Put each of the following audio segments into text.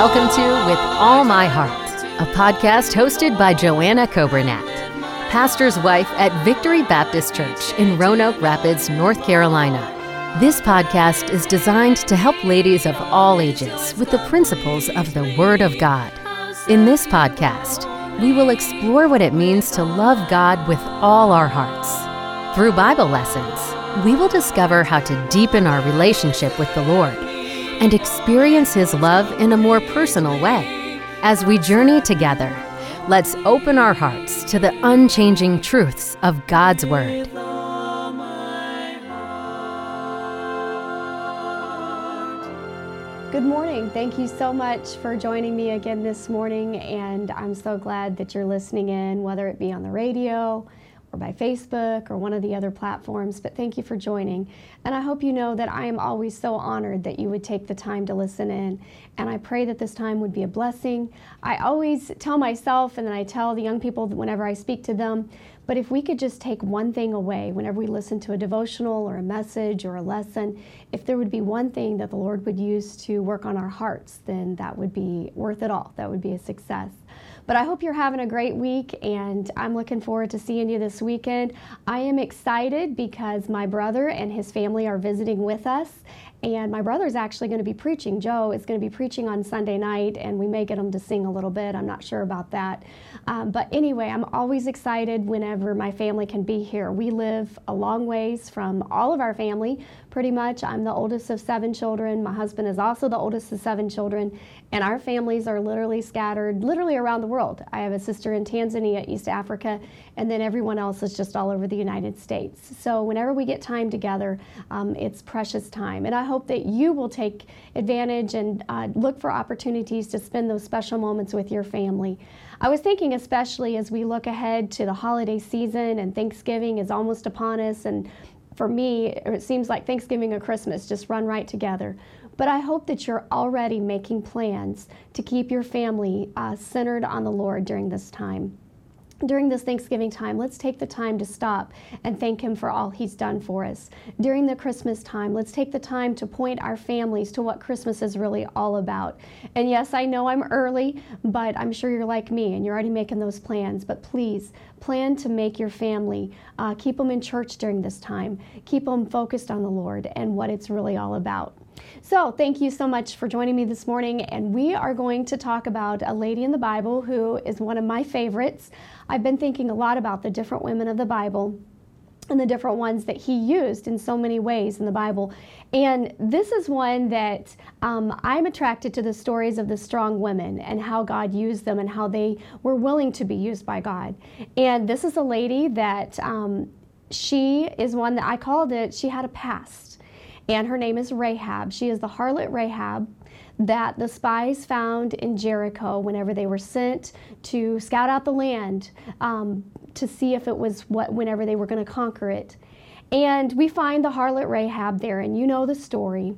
welcome to With All My Heart, a podcast hosted by Joanna Coburnett, pastor's wife at Victory Baptist Church in Roanoke Rapids, North Carolina. This podcast is designed to help ladies of all ages with the principles of the Word of God. In this podcast, we will explore what it means to love God with all our hearts. Through Bible lessons, we will discover how to deepen our relationship with the Lord and experience His love in a more personal way. As we journey together, let's open our hearts to the unchanging truths of God's Word. Good morning. Thank you so much for joining me again this morning, and I'm so glad that you're listening in, whether it be on the radio or by Facebook or one of the other platforms. But thank you for joining. And I hope you know that I am always so honored that you would take the time to listen in. And I pray that this time would be a blessing. I always tell myself, and then I tell the young people whenever I speak to them, but if we could just take one thing away whenever we listen to a devotional or a message or a lesson, if there would be one thing that the Lord would use to work on our hearts, then that would be worth it all. That would be a success. But I hope you're having a great week, and I'm looking forward to seeing you this weekend. I am excited because my brother and his family are visiting with us, and my brother is actually going to be preaching. Joe is going to be preaching on Sunday night, and we may get him to sing a little bit. I'm not sure about that. Um, but anyway, I'm always excited whenever my family can be here. We live a long ways from all of our family, pretty much. I'm the oldest of seven children. My husband is also the oldest of seven children, and our families are literally scattered, literally around the world. I have a sister in Tanzania, East Africa, and then everyone else is just all over the United States. So whenever we get time together, um, it's precious time. And I hope that you will take advantage and uh, look for opportunities to spend those special moments with your family. I was thinking, especially as we look ahead to the holiday season and Thanksgiving is almost upon us, and for me, it seems like Thanksgiving and Christmas just run right together. But I hope that you're already making plans to keep your family uh, centered on the Lord during this time during this Thanksgiving time, let's take the time to stop and thank Him for all He's done for us. During the Christmas time, let's take the time to point our families to what Christmas is really all about. And yes, I know I'm early, but I'm sure you're like me and you're already making those plans. But please plan to make your family, uh, keep them in church during this time, keep them focused on the Lord and what it's really all about. So, thank you so much for joining me this morning. And we are going to talk about a lady in the Bible who is one of my favorites. I've been thinking a lot about the different women of the Bible and the different ones that he used in so many ways in the Bible. And this is one that um, I'm attracted to the stories of the strong women and how God used them and how they were willing to be used by God. And this is a lady that um, she is one that I called it, she had a past and her name is Rahab. She is the harlot Rahab that the spies found in Jericho whenever they were sent to scout out the land um, to see if it was what whenever they were going to conquer it. And we find the harlot Rahab there, and you know the story.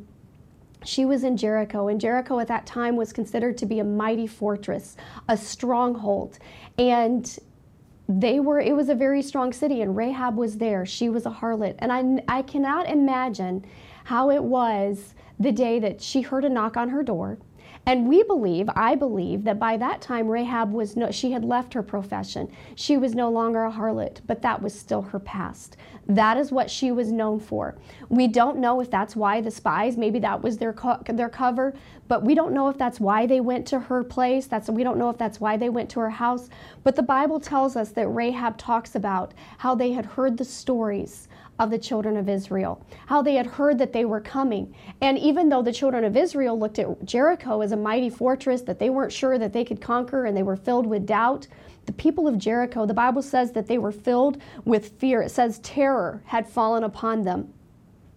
She was in Jericho, and Jericho at that time was considered to be a mighty fortress, a stronghold. And they were it was a very strong city and rahab was there she was a harlot and i, I cannot imagine how it was the day that she heard a knock on her door. And we believe, I believe, that by that time Rahab was no, she had left her profession. She was no longer a harlot, but that was still her past. That is what she was known for. We don't know if that's why the spies, maybe that was their co- their cover, but we don't know if that's why they went to her place. That's we don't know if that's why they went to her house. But the Bible tells us that Rahab talks about how they had heard the stories of the children of Israel, how they had heard that they were coming. And even though the children of Israel looked at Jericho as a mighty fortress that they weren't sure that they could conquer and they were filled with doubt, the people of Jericho, the Bible says that they were filled with fear. It says terror had fallen upon them.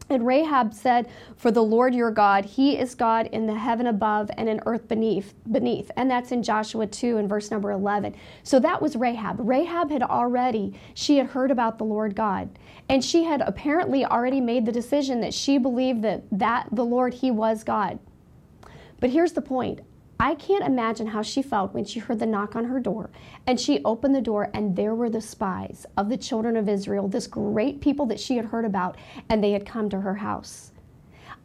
And Rahab said, For the Lord your God, He is God in the heaven above and in earth beneath. beneath. And that's in Joshua 2 and verse number 11. So that was Rahab. Rahab had already, she had heard about the Lord God. And she had apparently already made the decision that she believed that, that the Lord, He was God. But here's the point I can't imagine how she felt when she heard the knock on her door and she opened the door and there were the spies of the children of Israel, this great people that she had heard about, and they had come to her house.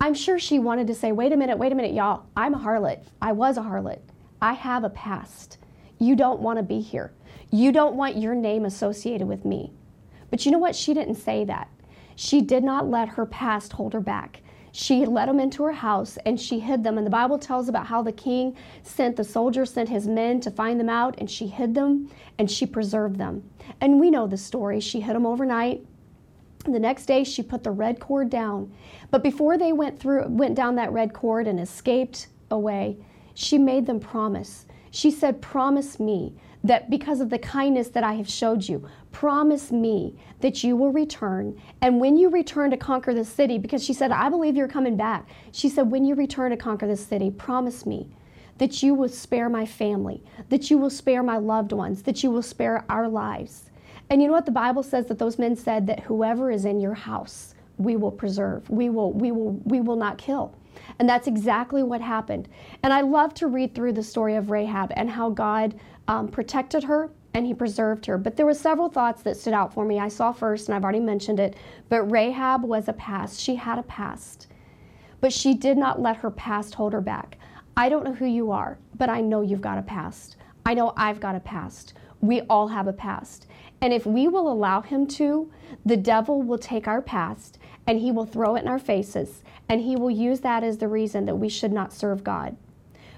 I'm sure she wanted to say, wait a minute, wait a minute, y'all. I'm a harlot. I was a harlot. I have a past. You don't want to be here. You don't want your name associated with me. But you know what? She didn't say that. She did not let her past hold her back. She let them into her house and she hid them. And the Bible tells about how the king sent the soldiers, sent his men to find them out, and she hid them and she preserved them. And we know the story. She hid them overnight. The next day, she put the red cord down. But before they went through, went down that red cord and escaped away, she made them promise. She said, "Promise me that because of the kindness that I have showed you, promise me that you will return. And when you return to conquer the city, because she said, I believe you're coming back. She said, when you return to conquer the city, promise me that you will spare my family, that you will spare my loved ones, that you will spare our lives." And you know what the Bible says that those men said that whoever is in your house, we will preserve. We will we will we will not kill. And that's exactly what happened. And I love to read through the story of Rahab and how God um, protected her and he preserved her. But there were several thoughts that stood out for me. I saw first, and I've already mentioned it, but Rahab was a past. She had a past. But she did not let her past hold her back. I don't know who you are, but I know you've got a past. I know I've got a past. We all have a past. And if we will allow him to, the devil will take our past and he will throw it in our faces and he will use that as the reason that we should not serve God.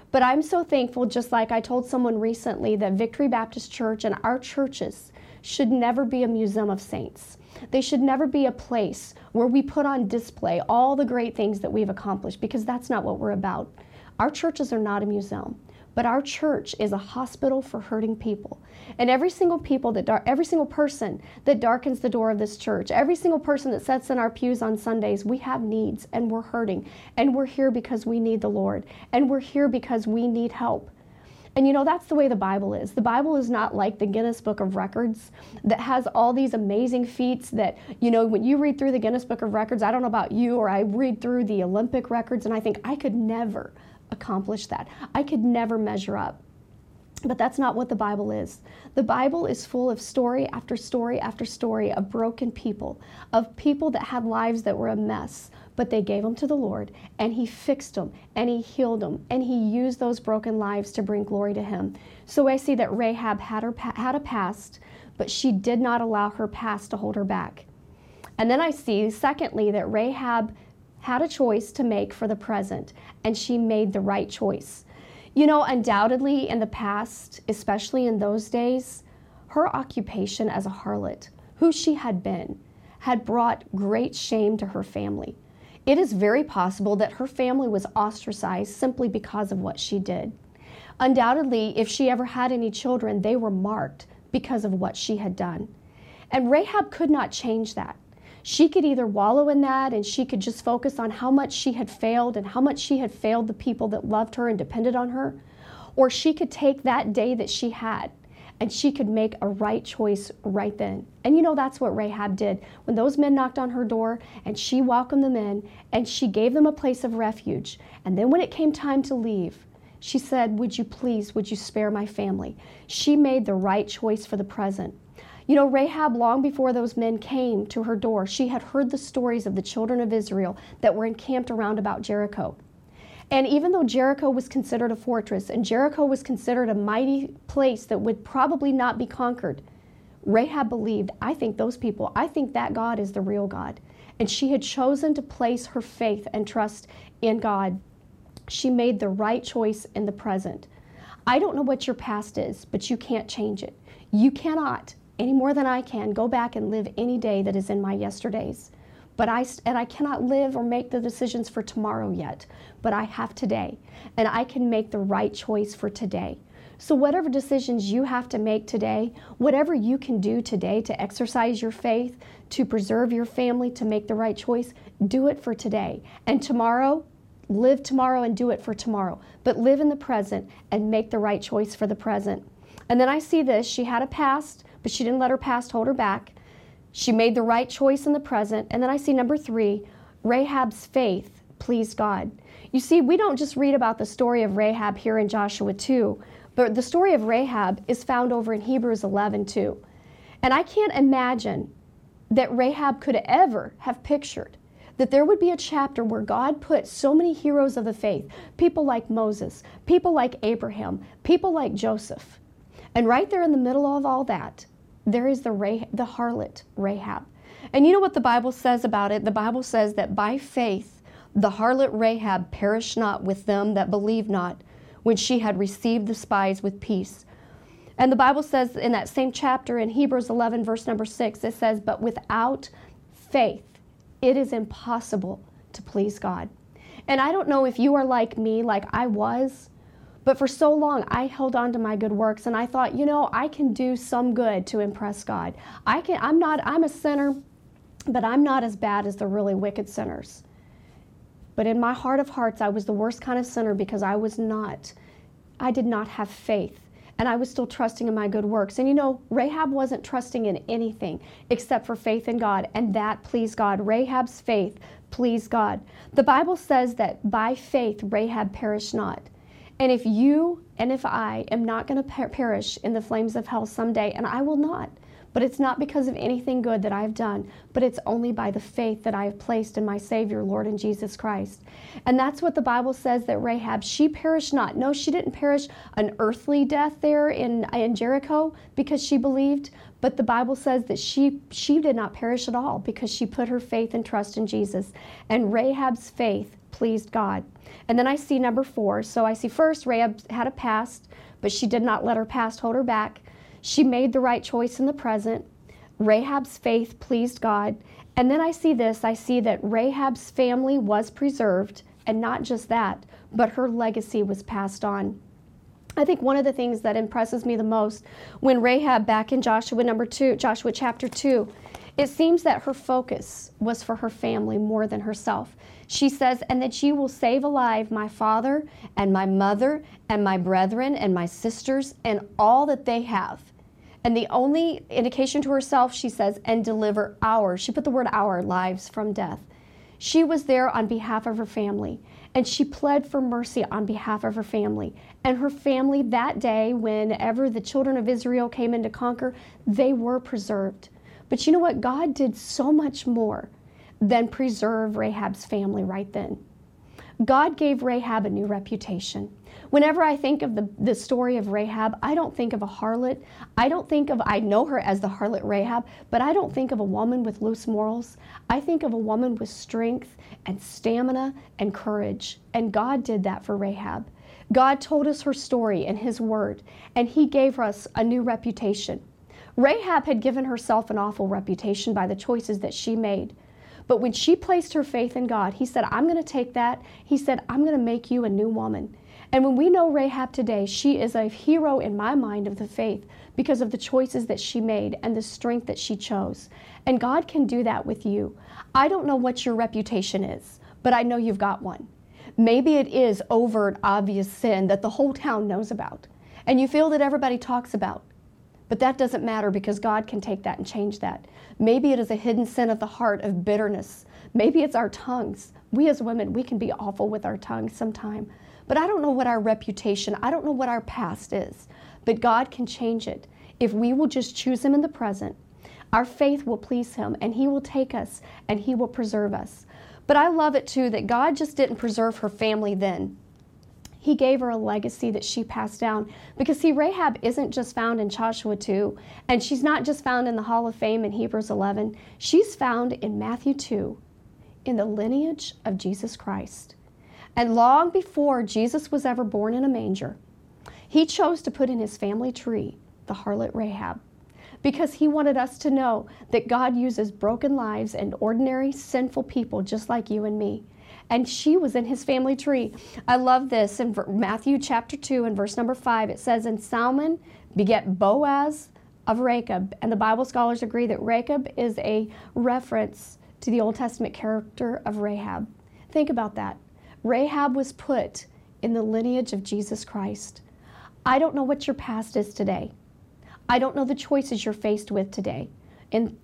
But I'm so thankful, just like I told someone recently, that Victory Baptist Church and our churches should never be a museum of saints. They should never be a place where we put on display all the great things that we've accomplished because that's not what we're about. Our churches are not a museum. But our church is a hospital for hurting people. And every single people that dar- every single person that darkens the door of this church, every single person that sits in our pews on Sundays, we have needs and we're hurting. And we're here because we need the Lord. And we're here because we need help. And you know, that's the way the Bible is. The Bible is not like the Guinness Book of Records that has all these amazing feats that, you know, when you read through the Guinness Book of Records, I don't know about you, or I read through the Olympic records and I think I could never accomplish that. I could never measure up. But that's not what the Bible is. The Bible is full of story after story after story of broken people, of people that had lives that were a mess, but they gave them to the Lord and He fixed them and He healed them and He used those broken lives to bring glory to Him. So I see that Rahab had, her, had a past, but she did not allow her past to hold her back. And then I see, secondly, that Rahab had a choice to make for the present, and she made the right choice. You know, undoubtedly in the past, especially in those days, her occupation as a harlot, who she had been, had brought great shame to her family. It is very possible that her family was ostracized simply because of what she did. Undoubtedly, if she ever had any children, they were marked because of what she had done. And Rahab could not change that she could either wallow in that and she could just focus on how much she had failed and how much she had failed the people that loved her and depended on her, or she could take that day that she had and she could make a right choice right then. And you know, that's what Rahab did. When those men knocked on her door and she welcomed them in and she gave them a place of refuge. And then when it came time to leave, she said, Would you please, would you spare my family? She made the right choice for the present. You know, Rahab, long before those men came to her door, she had heard the stories of the children of Israel that were encamped around about Jericho. And even though Jericho was considered a fortress and Jericho was considered a mighty place that would probably not be conquered, Rahab believed, I think those people, I think that God is the real God. And she had chosen to place her faith and trust in God. She made the right choice in the present. I don't know what your past is, but you can't change it. You cannot any more than I can go back and live any day that is in my yesterdays. But I and I cannot live or make the decisions for tomorrow yet, but I have today, and I can make the right choice for today. So whatever decisions you have to make today, whatever you can do today to exercise your faith, to preserve your family, to make the right choice, do it for today. And tomorrow, live tomorrow and do it for tomorrow. But live in the present and make the right choice for the present. And then I see this, she had a past but she didn't let her past hold her back. She made the right choice in the present. And then I see number three, Rahab's faith pleased God. You see, we don't just read about the story of Rahab here in Joshua 2, but the story of Rahab is found over in Hebrews 11 too. And I can't imagine that Rahab could ever have pictured that there would be a chapter where God put so many heroes of the faith, people like Moses, people like Abraham, people like Joseph. And right there in the middle of all that, there is the, Rah- the harlot Rahab. And you know what the Bible says about it? The Bible says that by faith, the harlot Rahab perished not with them that believe not, when she had received the spies with peace. And the Bible says in that same chapter in Hebrews 11, verse number 6, it says, But without faith, it is impossible to please God. And I don't know if you are like me, like I was, but for so long I held on to my good works and I thought, you know, I can do some good to impress God. I can I'm not I'm a sinner, but I'm not as bad as the really wicked sinners. But in my heart of hearts, I was the worst kind of sinner because I was not, I did not have faith. And I was still trusting in my good works. And you know, Rahab wasn't trusting in anything except for faith in God, and that pleased God. Rahab's faith pleased God. The Bible says that by faith, Rahab perished not. And if you and if I am not going to per- perish in the flames of hell someday, and I will not, but it's not because of anything good that I've done, but it's only by the faith that I have placed in my Savior, Lord and Jesus Christ. And that's what the Bible says that Rahab, she perished not. No, she didn't perish an earthly death there in, in Jericho because she believed, but the Bible says that she she did not perish at all because she put her faith and trust in Jesus. And Rahab's faith pleased God. And then I see number four. So I see first Rahab had a past, but she did not let her past hold her back. She made the right choice in the present. Rahab's faith pleased God. And then I see this I see that Rahab's family was preserved, and not just that, but her legacy was passed on. I think one of the things that impresses me the most when Rahab, back in Joshua number two, Joshua chapter two, it seems that her focus was for her family more than herself. She says, and that you will save alive my father and my mother and my brethren and my sisters and all that they have. And the only indication to herself, she says, and deliver our, she put the word our lives from death. She was there on behalf of her family, and she pled for mercy on behalf of her family. And her family that day, whenever the children of Israel came in to conquer, they were preserved. But you know what? God did so much more than preserve Rahab's family right then. God gave Rahab a new reputation. Whenever I think of the, the story of Rahab, I don't think of a harlot. I don't think of, I know her as the harlot Rahab, but I don't think of a woman with loose morals. I think of a woman with strength and stamina and courage. And God did that for Rahab. God told us her story in His Word, and He gave us a new reputation. Rahab had given herself an awful reputation by the choices that she made. But when she placed her faith in God, He said, I'm going to take that. He said, I'm going to make you a new woman. And when we know Rahab today, she is a hero in my mind of the faith because of the choices that she made and the strength that she chose. And God can do that with you. I don't know what your reputation is, but I know you've got one. Maybe it is overt, obvious sin that the whole town knows about and you feel that everybody talks about. But that doesn't matter because God can take that and change that. Maybe it is a hidden sin of the heart of bitterness. Maybe it's our tongues. We as women, we can be awful with our tongues sometime. But I don't know what our reputation, I don't know what our past is. But God can change it. If we will just choose Him in the present, our faith will please Him and He will take us and He will preserve us. But I love it too that God just didn't preserve her family then. He gave her a legacy that she passed down. Because, see, Rahab isn't just found in Joshua 2, and she's not just found in the Hall of Fame in Hebrews 11. She's found in Matthew 2, in the lineage of Jesus Christ. And long before Jesus was ever born in a manger, he chose to put in his family tree the harlot Rahab because he wanted us to know that God uses broken lives and ordinary sinful people just like you and me. And she was in his family tree. I love this in Matthew chapter 2 and verse number 5. It says, And Salmon beget Boaz of Rachab. And the Bible scholars agree that Rachab is a reference to the Old Testament character of Rahab. Think about that. Rahab was put in the lineage of Jesus Christ. I don't know what your past is today. I don't know the choices you're faced with today, in,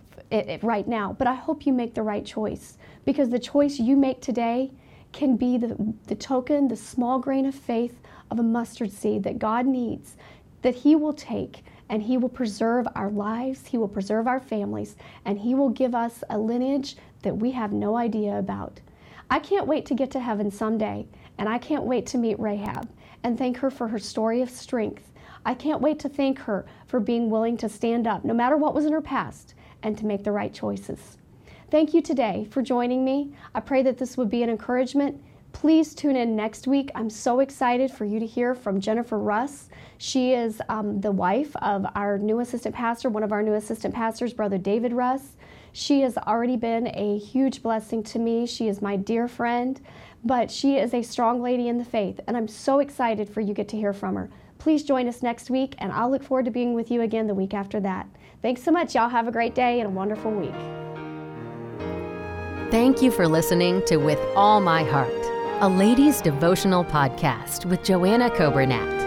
right now, but I hope you make the right choice because the choice you make today can be the, the token, the small grain of faith of a mustard seed that God needs, that He will take and He will preserve our lives, He will preserve our families, and He will give us a lineage that we have no idea about. I can't wait to get to heaven someday, and I can't wait to meet Rahab and thank her for her story of strength. I can't wait to thank her for being willing to stand up, no matter what was in her past, and to make the right choices. Thank you today for joining me. I pray that this would be an encouragement. Please tune in next week. I'm so excited for you to hear from Jennifer Russ. She is um, the wife of our new assistant pastor, one of our new assistant pastors, Brother David Russ. She has already been a huge blessing to me. She is my dear friend, but she is a strong lady in the faith, and I'm so excited for you get to hear from her. Please join us next week, and I'll look forward to being with you again the week after that. Thanks so much. Y'all have a great day and a wonderful week. Thank you for listening to With All My Heart, a ladies' devotional podcast with Joanna Coburnett.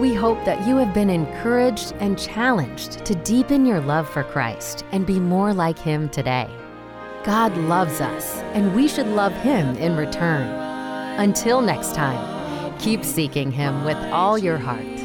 We hope that you have been encouraged and challenged to deepen your love for Christ and be more like Him today. God loves us, and we should love Him in return. Until next time, keep seeking Him with all your heart.